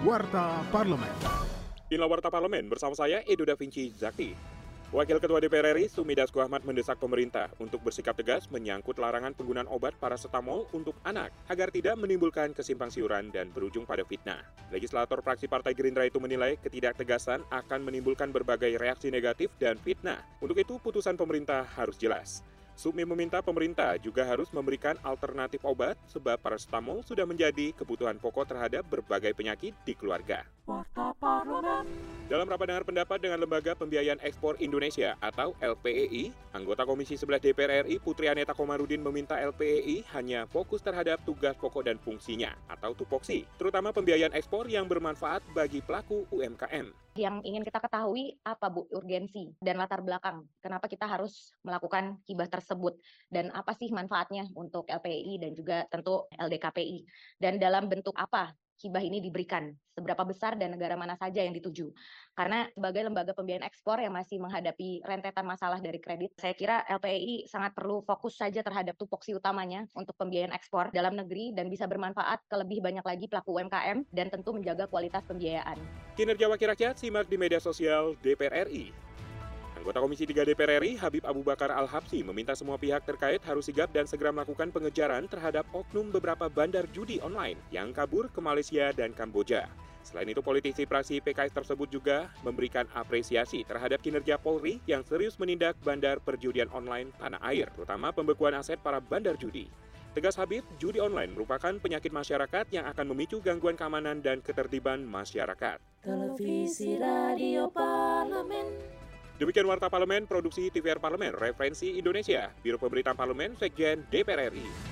Warta Parlemen. Inilah Warta Parlemen bersama saya Edo Da Vinci Zakti. Wakil Ketua DPR RI Sumi Dasko Ahmad mendesak pemerintah untuk bersikap tegas menyangkut larangan penggunaan obat paracetamol untuk anak agar tidak menimbulkan kesimpang siuran dan berujung pada fitnah. Legislator fraksi Partai Gerindra itu menilai ketidaktegasan akan menimbulkan berbagai reaksi negatif dan fitnah. Untuk itu putusan pemerintah harus jelas. Sumi meminta pemerintah juga harus memberikan alternatif obat sebab paracetamol sudah menjadi kebutuhan pokok terhadap berbagai penyakit di keluarga. Dalam rapat dengar pendapat dengan Lembaga Pembiayaan Ekspor Indonesia atau LPEI, anggota Komisi 11 DPR RI Putri Aneta Komarudin meminta LPEI hanya fokus terhadap tugas pokok dan fungsinya atau tupoksi, terutama pembiayaan ekspor yang bermanfaat bagi pelaku UMKM. Yang ingin kita ketahui apa Bu urgensi dan latar belakang? Kenapa kita harus melakukan hibah tersebut? Dan apa sih manfaatnya untuk LPI dan juga tentu LDKPI dan dalam bentuk apa hibah ini diberikan, seberapa besar dan negara mana saja yang dituju. Karena sebagai lembaga pembiayaan ekspor yang masih menghadapi rentetan masalah dari kredit, saya kira LPI sangat perlu fokus saja terhadap tupoksi utamanya untuk pembiayaan ekspor dalam negeri dan bisa bermanfaat ke lebih banyak lagi pelaku UMKM dan tentu menjaga kualitas pembiayaan. Kinerja Wakil Rakyat simak di media sosial DPR RI. Anggota Komisi 3 DPR RI Habib Abu Bakar Al-Habsi meminta semua pihak terkait harus sigap dan segera melakukan pengejaran terhadap oknum beberapa bandar judi online yang kabur ke Malaysia dan Kamboja. Selain itu, politisi praksi PKS tersebut juga memberikan apresiasi terhadap kinerja Polri yang serius menindak bandar perjudian online tanah air, terutama pembekuan aset para bandar judi. Tegas Habib, judi online merupakan penyakit masyarakat yang akan memicu gangguan keamanan dan ketertiban masyarakat. Televisi Radio. Demikian Warta Parlemen, Produksi TVR Parlemen, Referensi Indonesia, Biro Pemberitaan Parlemen, Sekjen DPR RI.